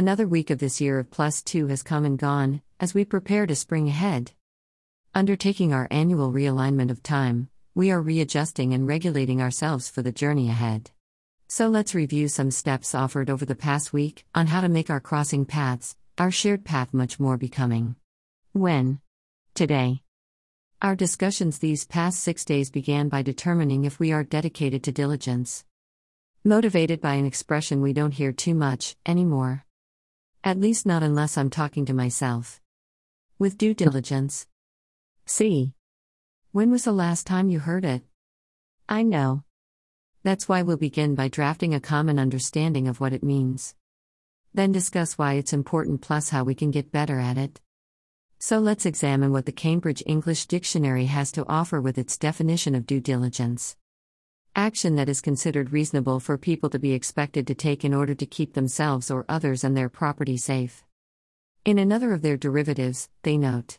Another week of this year of plus two has come and gone, as we prepare to spring ahead. Undertaking our annual realignment of time, we are readjusting and regulating ourselves for the journey ahead. So let's review some steps offered over the past week on how to make our crossing paths, our shared path, much more becoming. When? Today. Our discussions these past six days began by determining if we are dedicated to diligence. Motivated by an expression we don't hear too much anymore. At least not unless I'm talking to myself. With due diligence. See. When was the last time you heard it? I know. That's why we'll begin by drafting a common understanding of what it means. Then discuss why it's important plus how we can get better at it. So let's examine what the Cambridge English Dictionary has to offer with its definition of due diligence. Action that is considered reasonable for people to be expected to take in order to keep themselves or others and their property safe. In another of their derivatives, they note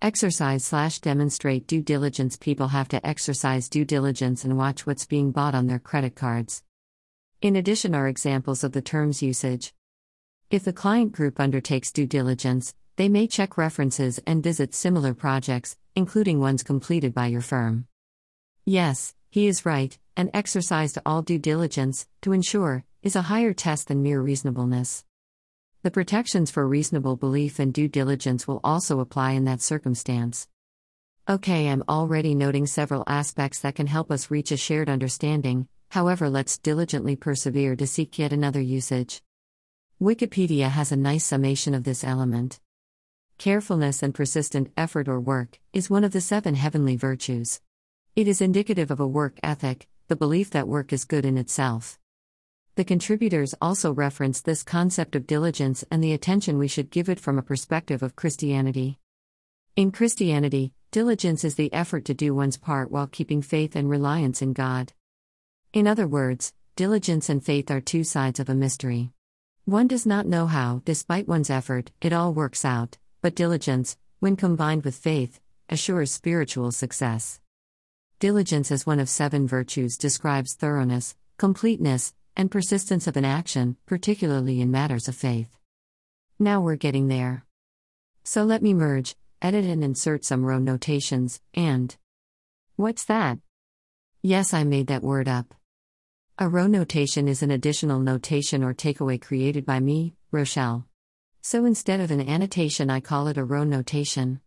Exercise slash demonstrate due diligence. People have to exercise due diligence and watch what's being bought on their credit cards. In addition, are examples of the term's usage. If the client group undertakes due diligence, they may check references and visit similar projects, including ones completed by your firm. Yes, he is right, and exercise to all due diligence, to ensure, is a higher test than mere reasonableness. The protections for reasonable belief and due diligence will also apply in that circumstance. Okay, I'm already noting several aspects that can help us reach a shared understanding, however, let's diligently persevere to seek yet another usage. Wikipedia has a nice summation of this element. Carefulness and persistent effort or work is one of the seven heavenly virtues. It is indicative of a work ethic, the belief that work is good in itself. The contributors also reference this concept of diligence and the attention we should give it from a perspective of Christianity. In Christianity, diligence is the effort to do one's part while keeping faith and reliance in God. In other words, diligence and faith are two sides of a mystery. One does not know how, despite one's effort, it all works out, but diligence, when combined with faith, assures spiritual success. Diligence as one of seven virtues describes thoroughness, completeness, and persistence of an action, particularly in matters of faith. Now we're getting there. So let me merge, edit, and insert some row notations, and. What's that? Yes, I made that word up. A row notation is an additional notation or takeaway created by me, Rochelle. So instead of an annotation, I call it a row notation.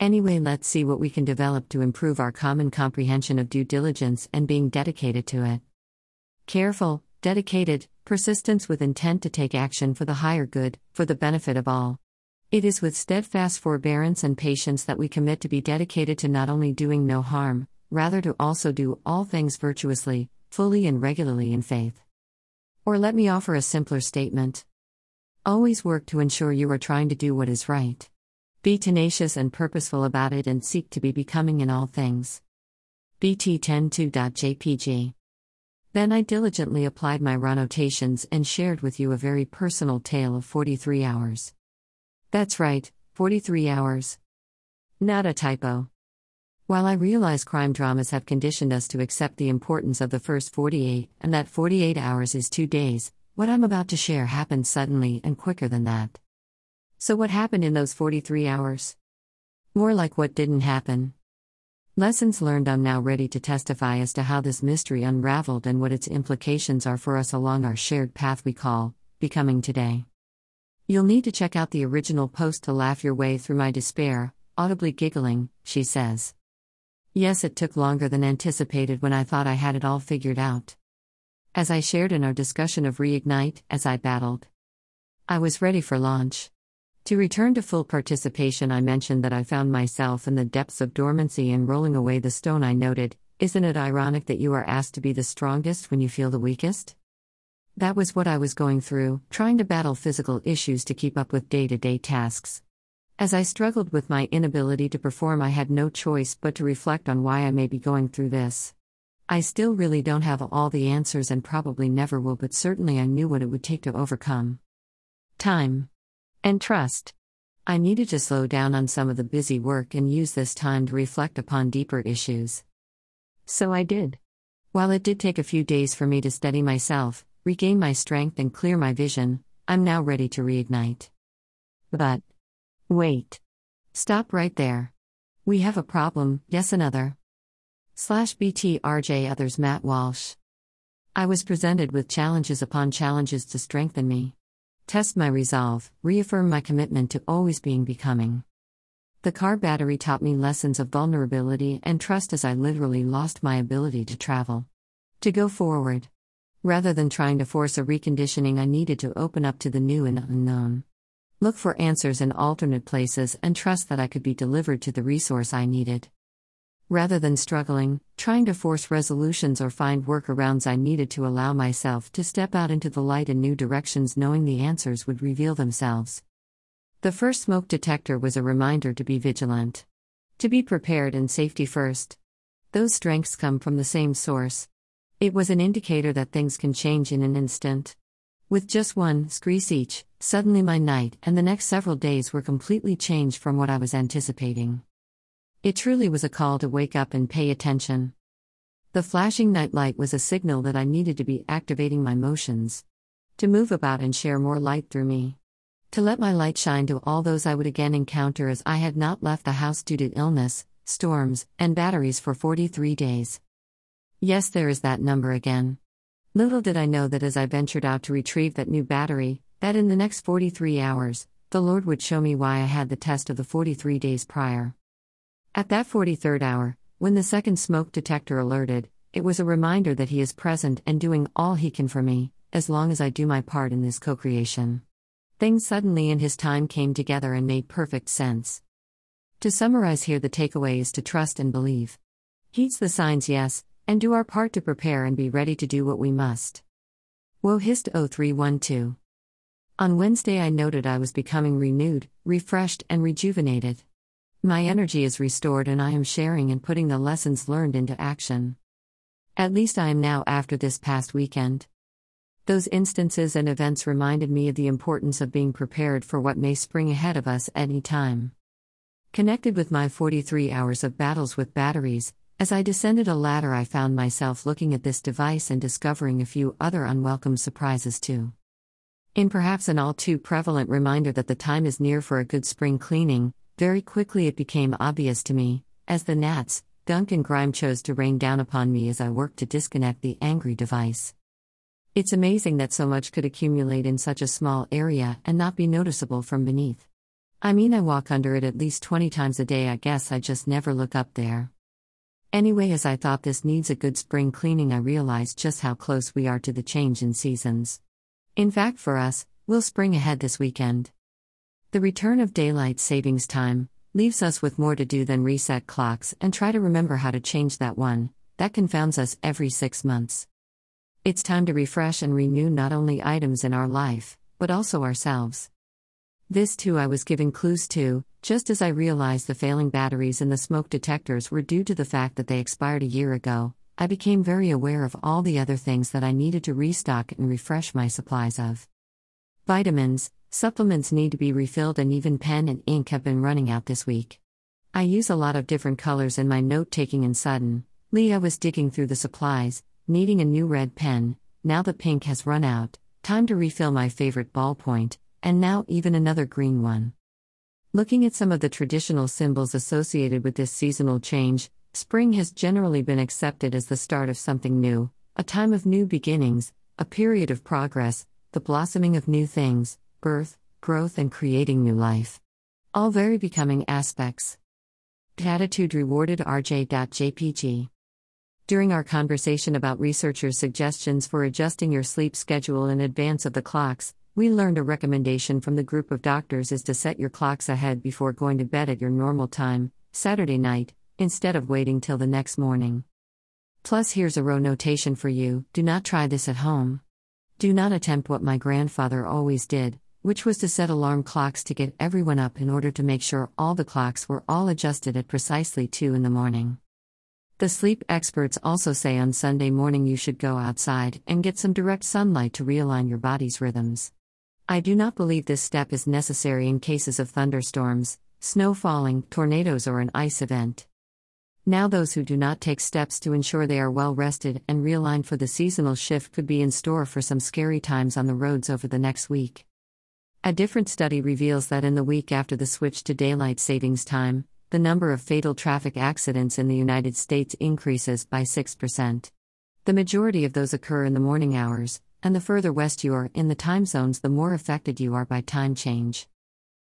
Anyway, let's see what we can develop to improve our common comprehension of due diligence and being dedicated to it. Careful, dedicated, persistence with intent to take action for the higher good, for the benefit of all. It is with steadfast forbearance and patience that we commit to be dedicated to not only doing no harm, rather to also do all things virtuously, fully, and regularly in faith. Or let me offer a simpler statement. Always work to ensure you are trying to do what is right. Be tenacious and purposeful about it and seek to be becoming in all things. BT102.jpg. Then I diligently applied my row notations and shared with you a very personal tale of 43 hours. That's right, 43 hours. Not a typo. While I realize crime dramas have conditioned us to accept the importance of the first 48 and that 48 hours is two days, what I'm about to share happened suddenly and quicker than that. So, what happened in those 43 hours? More like what didn't happen. Lessons learned I'm now ready to testify as to how this mystery unraveled and what its implications are for us along our shared path we call becoming today. You'll need to check out the original post to laugh your way through my despair, audibly giggling, she says. Yes, it took longer than anticipated when I thought I had it all figured out. As I shared in our discussion of Reignite, as I battled, I was ready for launch. To return to full participation, I mentioned that I found myself in the depths of dormancy and rolling away the stone. I noted, Isn't it ironic that you are asked to be the strongest when you feel the weakest? That was what I was going through, trying to battle physical issues to keep up with day to day tasks. As I struggled with my inability to perform, I had no choice but to reflect on why I may be going through this. I still really don't have all the answers and probably never will, but certainly I knew what it would take to overcome. Time. And trust. I needed to slow down on some of the busy work and use this time to reflect upon deeper issues. So I did. While it did take a few days for me to steady myself, regain my strength, and clear my vision, I'm now ready to reignite. But. Wait. Stop right there. We have a problem, yes, another. Slash BTRJ Others Matt Walsh. I was presented with challenges upon challenges to strengthen me. Test my resolve, reaffirm my commitment to always being becoming. The car battery taught me lessons of vulnerability and trust as I literally lost my ability to travel. To go forward. Rather than trying to force a reconditioning, I needed to open up to the new and unknown. Look for answers in alternate places and trust that I could be delivered to the resource I needed. Rather than struggling, trying to force resolutions or find workarounds, I needed to allow myself to step out into the light in new directions, knowing the answers would reveal themselves. The first smoke detector was a reminder to be vigilant. To be prepared and safety first. Those strengths come from the same source. It was an indicator that things can change in an instant. With just one screase each, suddenly my night and the next several days were completely changed from what I was anticipating. It truly was a call to wake up and pay attention. The flashing night light was a signal that I needed to be activating my motions. To move about and share more light through me to let my light shine to all those I would again encounter as I had not left the house due to illness, storms, and batteries for 43 days. Yes, there is that number again. Little did I know that as I ventured out to retrieve that new battery, that in the next 43 hours, the Lord would show me why I had the test of the 43 days prior. At that 43rd hour, when the second smoke detector alerted, it was a reminder that He is present and doing all He can for me, as long as I do my part in this co creation. Things suddenly in his time came together and made perfect sense. To summarize here, the takeaway is to trust and believe. Heeds the signs, yes, and do our part to prepare and be ready to do what we must. Wohist 0312. On Wednesday, I noted I was becoming renewed, refreshed, and rejuvenated. My energy is restored, and I am sharing and putting the lessons learned into action. At least I am now after this past weekend. Those instances and events reminded me of the importance of being prepared for what may spring ahead of us any time. Connected with my 43 hours of battles with batteries, as I descended a ladder, I found myself looking at this device and discovering a few other unwelcome surprises too. In perhaps an all too prevalent reminder that the time is near for a good spring cleaning, very quickly it became obvious to me, as the gnats, gunk, and grime chose to rain down upon me as I worked to disconnect the angry device. It's amazing that so much could accumulate in such a small area and not be noticeable from beneath. I mean, I walk under it at least 20 times a day, I guess I just never look up there. Anyway, as I thought this needs a good spring cleaning, I realized just how close we are to the change in seasons. In fact, for us, we'll spring ahead this weekend. The return of daylight savings time leaves us with more to do than reset clocks and try to remember how to change that one that confounds us every six months. It's time to refresh and renew not only items in our life, but also ourselves. This too I was giving clues to, just as I realized the failing batteries in the smoke detectors were due to the fact that they expired a year ago. I became very aware of all the other things that I needed to restock and refresh my supplies of. Vitamins, supplements need to be refilled, and even pen and ink have been running out this week. I use a lot of different colors in my note taking, and sudden, Lee, I was digging through the supplies, needing a new red pen, now the pink has run out, time to refill my favorite ballpoint, and now even another green one. Looking at some of the traditional symbols associated with this seasonal change, spring has generally been accepted as the start of something new, a time of new beginnings, a period of progress, the blossoming of new things, birth, growth, and creating new life. All very becoming aspects. Attitude rewarded RJ.jpg. During our conversation about researchers' suggestions for adjusting your sleep schedule in advance of the clocks, we learned a recommendation from the group of doctors is to set your clocks ahead before going to bed at your normal time, Saturday night, instead of waiting till the next morning. Plus, here's a row notation for you do not try this at home. Do not attempt what my grandfather always did, which was to set alarm clocks to get everyone up in order to make sure all the clocks were all adjusted at precisely 2 in the morning. The sleep experts also say on Sunday morning you should go outside and get some direct sunlight to realign your body's rhythms. I do not believe this step is necessary in cases of thunderstorms, snow falling, tornadoes, or an ice event. Now, those who do not take steps to ensure they are well rested and realigned for the seasonal shift could be in store for some scary times on the roads over the next week. A different study reveals that in the week after the switch to daylight savings time, the number of fatal traffic accidents in the United States increases by 6%. The majority of those occur in the morning hours, and the further west you are in the time zones, the more affected you are by time change.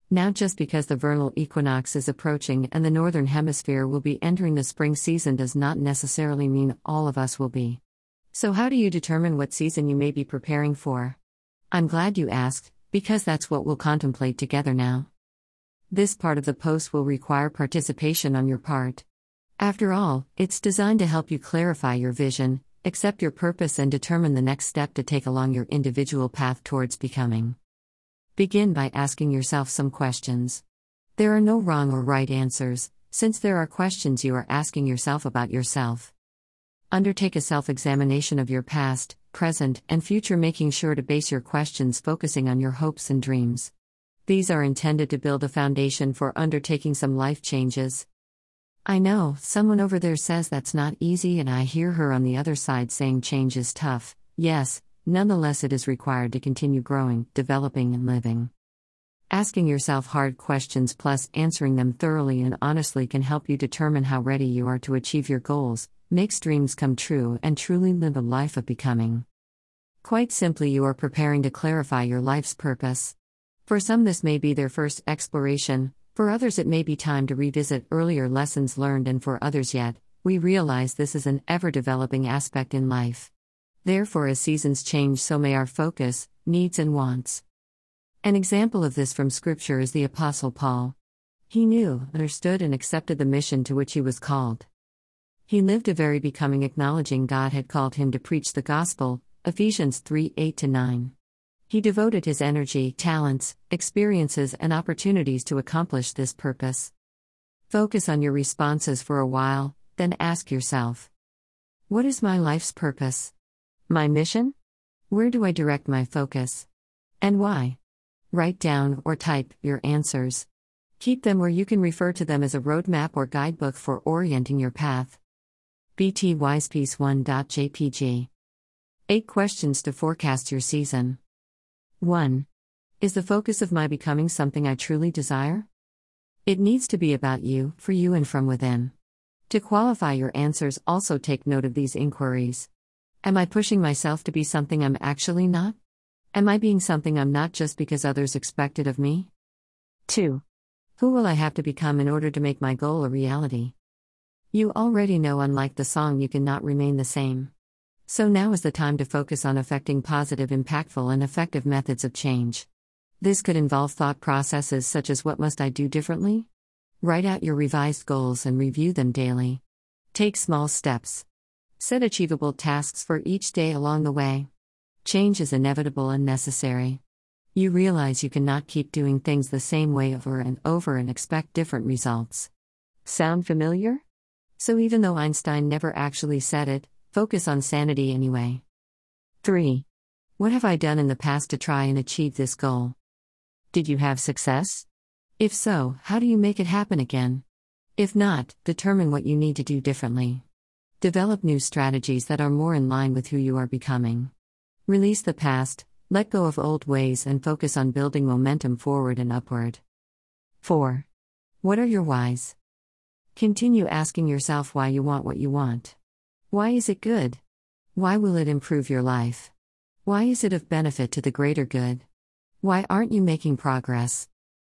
Now, just because the vernal equinox is approaching and the northern hemisphere will be entering the spring season does not necessarily mean all of us will be. So, how do you determine what season you may be preparing for? I'm glad you asked, because that's what we'll contemplate together now. This part of the post will require participation on your part. After all, it's designed to help you clarify your vision, accept your purpose, and determine the next step to take along your individual path towards becoming. Begin by asking yourself some questions. There are no wrong or right answers, since there are questions you are asking yourself about yourself. Undertake a self examination of your past, present, and future, making sure to base your questions focusing on your hopes and dreams. These are intended to build a foundation for undertaking some life changes. I know, someone over there says that's not easy, and I hear her on the other side saying change is tough. Yes, nonetheless, it is required to continue growing, developing, and living. Asking yourself hard questions plus answering them thoroughly and honestly can help you determine how ready you are to achieve your goals, makes dreams come true, and truly live a life of becoming. Quite simply, you are preparing to clarify your life's purpose. For some, this may be their first exploration, for others, it may be time to revisit earlier lessons learned, and for others yet, we realize this is an ever developing aspect in life. Therefore, as seasons change, so may our focus, needs, and wants. An example of this from Scripture is the Apostle Paul. He knew, understood, and accepted the mission to which he was called. He lived a very becoming, acknowledging God had called him to preach the gospel, Ephesians 3 8 9. He devoted his energy, talents, experiences, and opportunities to accomplish this purpose. Focus on your responses for a while, then ask yourself What is my life's purpose? My mission? Where do I direct my focus? And why? Write down or type your answers. Keep them where you can refer to them as a roadmap or guidebook for orienting your path. BTWisepiece1.jpg. 8 questions to forecast your season. 1. Is the focus of my becoming something I truly desire? It needs to be about you, for you, and from within. To qualify your answers, also take note of these inquiries. Am I pushing myself to be something I'm actually not? Am I being something I'm not just because others expect it of me? 2. Who will I have to become in order to make my goal a reality? You already know, unlike the song, you cannot remain the same. So now is the time to focus on affecting positive, impactful, and effective methods of change. This could involve thought processes such as what must I do differently? Write out your revised goals and review them daily. Take small steps. Set achievable tasks for each day along the way. Change is inevitable and necessary. You realize you cannot keep doing things the same way over and over and expect different results. Sound familiar? So even though Einstein never actually said it, focus on sanity anyway. 3. What have I done in the past to try and achieve this goal? Did you have success? If so, how do you make it happen again? If not, determine what you need to do differently. Develop new strategies that are more in line with who you are becoming. Release the past, let go of old ways, and focus on building momentum forward and upward. 4. What are your whys? Continue asking yourself why you want what you want. Why is it good? Why will it improve your life? Why is it of benefit to the greater good? Why aren't you making progress?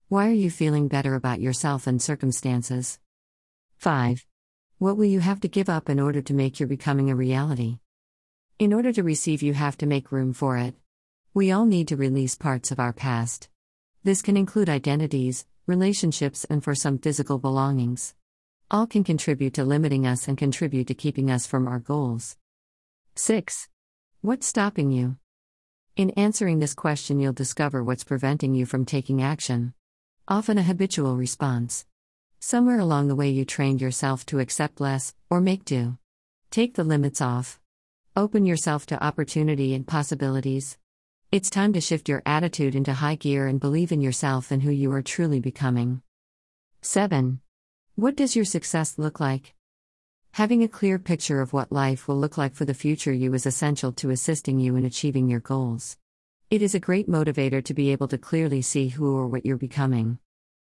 Why are you feeling better about yourself and circumstances? 5. What will you have to give up in order to make your becoming a reality? In order to receive, you have to make room for it. We all need to release parts of our past. This can include identities, relationships, and for some physical belongings. All can contribute to limiting us and contribute to keeping us from our goals. 6. What's stopping you? In answering this question, you'll discover what's preventing you from taking action. Often a habitual response. Somewhere along the way, you trained yourself to accept less, or make do. Take the limits off. Open yourself to opportunity and possibilities. It's time to shift your attitude into high gear and believe in yourself and who you are truly becoming. 7. What does your success look like? Having a clear picture of what life will look like for the future you is essential to assisting you in achieving your goals. It is a great motivator to be able to clearly see who or what you're becoming.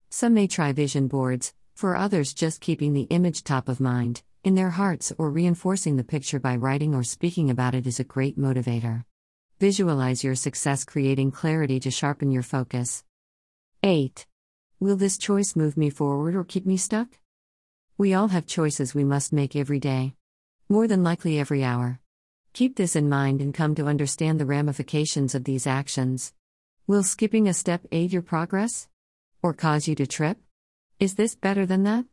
Some may try vision boards, for others, just keeping the image top of mind, in their hearts, or reinforcing the picture by writing or speaking about it is a great motivator. Visualize your success, creating clarity to sharpen your focus. 8. Will this choice move me forward or keep me stuck? We all have choices we must make every day. More than likely every hour. Keep this in mind and come to understand the ramifications of these actions. Will skipping a step aid your progress? Or cause you to trip? Is this better than that?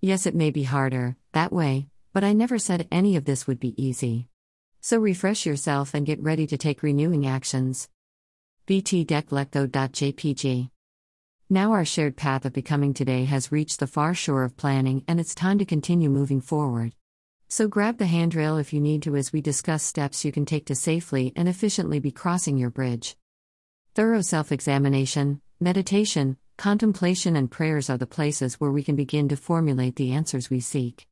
Yes, it may be harder, that way, but I never said any of this would be easy. So refresh yourself and get ready to take renewing actions. btdeclecto.jpg Now our shared path of becoming today has reached the far shore of planning and it's time to continue moving forward. So grab the handrail if you need to as we discuss steps you can take to safely and efficiently be crossing your bridge. Thorough self examination, meditation, contemplation, and prayers are the places where we can begin to formulate the answers we seek.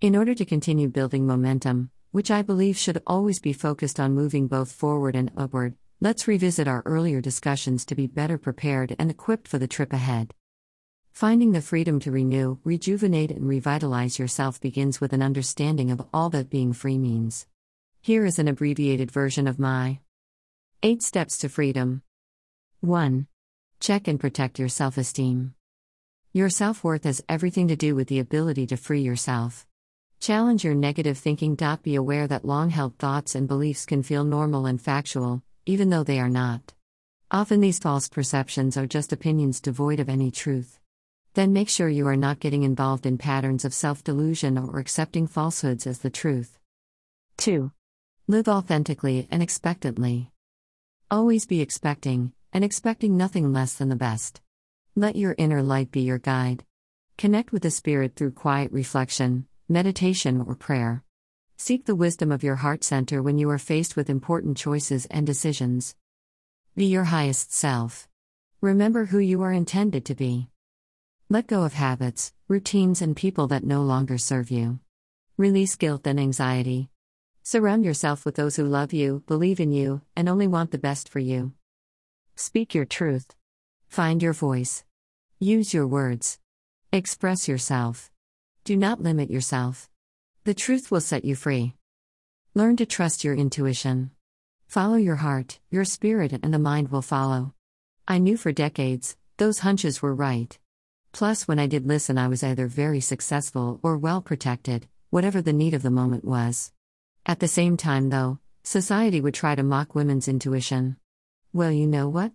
In order to continue building momentum, which I believe should always be focused on moving both forward and upward, let's revisit our earlier discussions to be better prepared and equipped for the trip ahead. Finding the freedom to renew, rejuvenate, and revitalize yourself begins with an understanding of all that being free means. Here is an abbreviated version of my 8 Steps to Freedom. 1. Check and protect your self esteem. Your self worth has everything to do with the ability to free yourself. Challenge your negative thinking. Be aware that long held thoughts and beliefs can feel normal and factual, even though they are not. Often these false perceptions are just opinions devoid of any truth. Then make sure you are not getting involved in patterns of self delusion or accepting falsehoods as the truth. 2. Live authentically and expectantly. Always be expecting, and expecting nothing less than the best. Let your inner light be your guide. Connect with the Spirit through quiet reflection, meditation, or prayer. Seek the wisdom of your heart center when you are faced with important choices and decisions. Be your highest self. Remember who you are intended to be. Let go of habits, routines, and people that no longer serve you. Release guilt and anxiety. Surround yourself with those who love you, believe in you, and only want the best for you. Speak your truth. Find your voice. Use your words. Express yourself. Do not limit yourself. The truth will set you free. Learn to trust your intuition. Follow your heart, your spirit, and the mind will follow. I knew for decades, those hunches were right. Plus, when I did listen, I was either very successful or well protected, whatever the need of the moment was. At the same time, though, society would try to mock women's intuition. Well, you know what?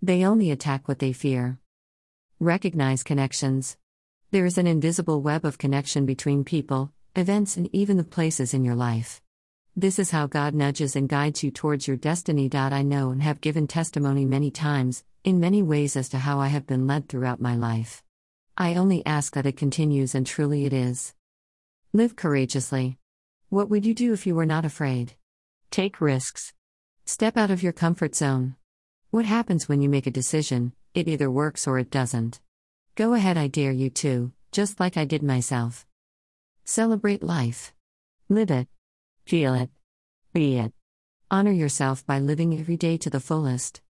They only attack what they fear. Recognize connections. There is an invisible web of connection between people, events, and even the places in your life. This is how God nudges and guides you towards your destiny. I know and have given testimony many times, in many ways, as to how I have been led throughout my life. I only ask that it continues, and truly it is. Live courageously. What would you do if you were not afraid? Take risks. Step out of your comfort zone. What happens when you make a decision? It either works or it doesn't. Go ahead, I dare you to, just like I did myself. Celebrate life. Live it. Feel it. Be it. Honor yourself by living every day to the fullest.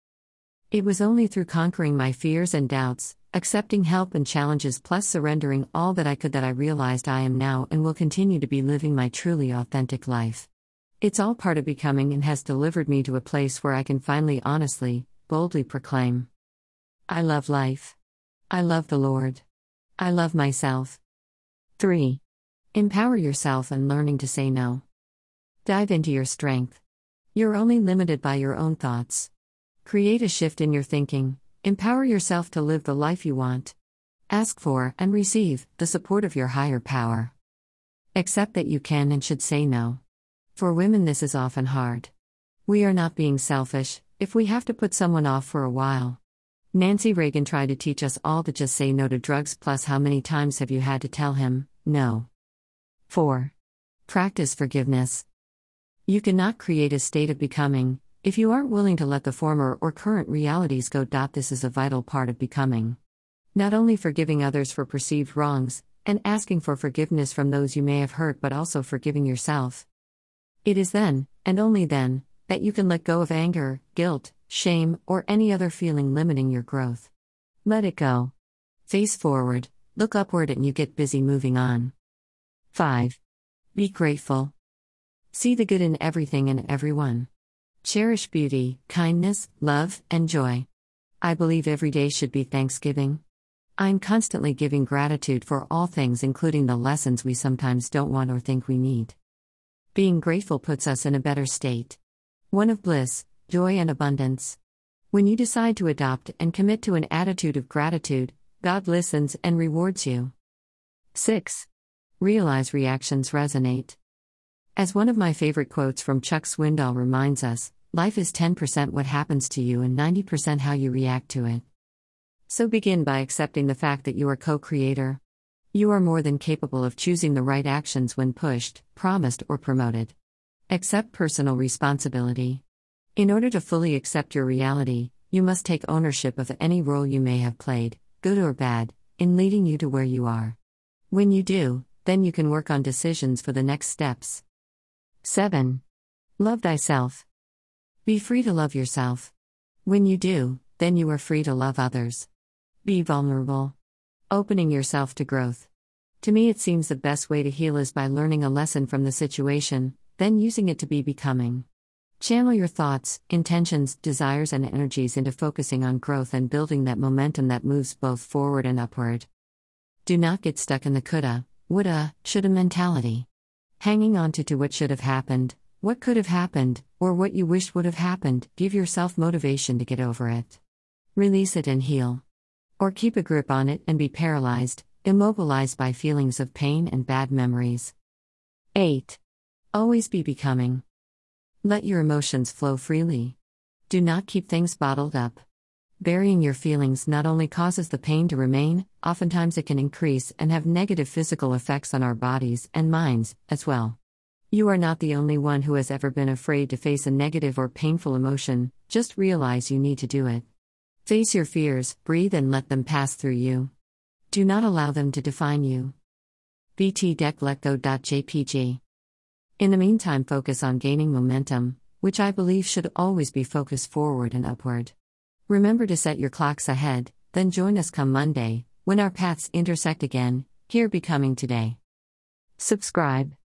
It was only through conquering my fears and doubts, accepting help and challenges, plus surrendering all that I could that I realized I am now and will continue to be living my truly authentic life. It's all part of becoming and has delivered me to a place where I can finally honestly, boldly proclaim I love life. I love the Lord. I love myself. 3. Empower yourself and learning to say no. Dive into your strength. You're only limited by your own thoughts. Create a shift in your thinking, empower yourself to live the life you want. Ask for and receive the support of your higher power. Accept that you can and should say no. For women, this is often hard. We are not being selfish if we have to put someone off for a while. Nancy Reagan tried to teach us all to just say no to drugs, plus, how many times have you had to tell him, no? 4. Practice forgiveness. You cannot create a state of becoming if you aren't willing to let the former or current realities go. This is a vital part of becoming. Not only forgiving others for perceived wrongs, and asking for forgiveness from those you may have hurt, but also forgiving yourself. It is then, and only then, that you can let go of anger, guilt, shame, or any other feeling limiting your growth. Let it go. Face forward, look upward, and you get busy moving on. 5. Be grateful. See the good in everything and everyone. Cherish beauty, kindness, love, and joy. I believe every day should be Thanksgiving. I'm constantly giving gratitude for all things, including the lessons we sometimes don't want or think we need. Being grateful puts us in a better state. One of bliss, joy, and abundance. When you decide to adopt and commit to an attitude of gratitude, God listens and rewards you. 6. Realize reactions resonate. As one of my favorite quotes from Chuck Swindoll reminds us, life is 10% what happens to you and 90% how you react to it. So begin by accepting the fact that you are co creator. You are more than capable of choosing the right actions when pushed, promised, or promoted. Accept personal responsibility. In order to fully accept your reality, you must take ownership of any role you may have played, good or bad, in leading you to where you are. When you do, then you can work on decisions for the next steps. 7. Love thyself. Be free to love yourself. When you do, then you are free to love others. Be vulnerable. Opening yourself to growth. To me, it seems the best way to heal is by learning a lesson from the situation, then using it to be becoming. Channel your thoughts, intentions, desires, and energies into focusing on growth and building that momentum that moves both forward and upward. Do not get stuck in the coulda, woulda, shoulda mentality hanging on to, to what should have happened, what could have happened, or what you wished would have happened, give yourself motivation to get over it. Release it and heal. Or keep a grip on it and be paralyzed, immobilized by feelings of pain and bad memories. 8. Always be becoming. Let your emotions flow freely. Do not keep things bottled up. Burying your feelings not only causes the pain to remain, oftentimes it can increase and have negative physical effects on our bodies and minds, as well. You are not the only one who has ever been afraid to face a negative or painful emotion, just realize you need to do it. Face your fears, breathe, and let them pass through you. Do not allow them to define you. btdecletgo.jpg. In the meantime, focus on gaining momentum, which I believe should always be focused forward and upward. Remember to set your clocks ahead, then join us come Monday, when our paths intersect again, here becoming today. Subscribe.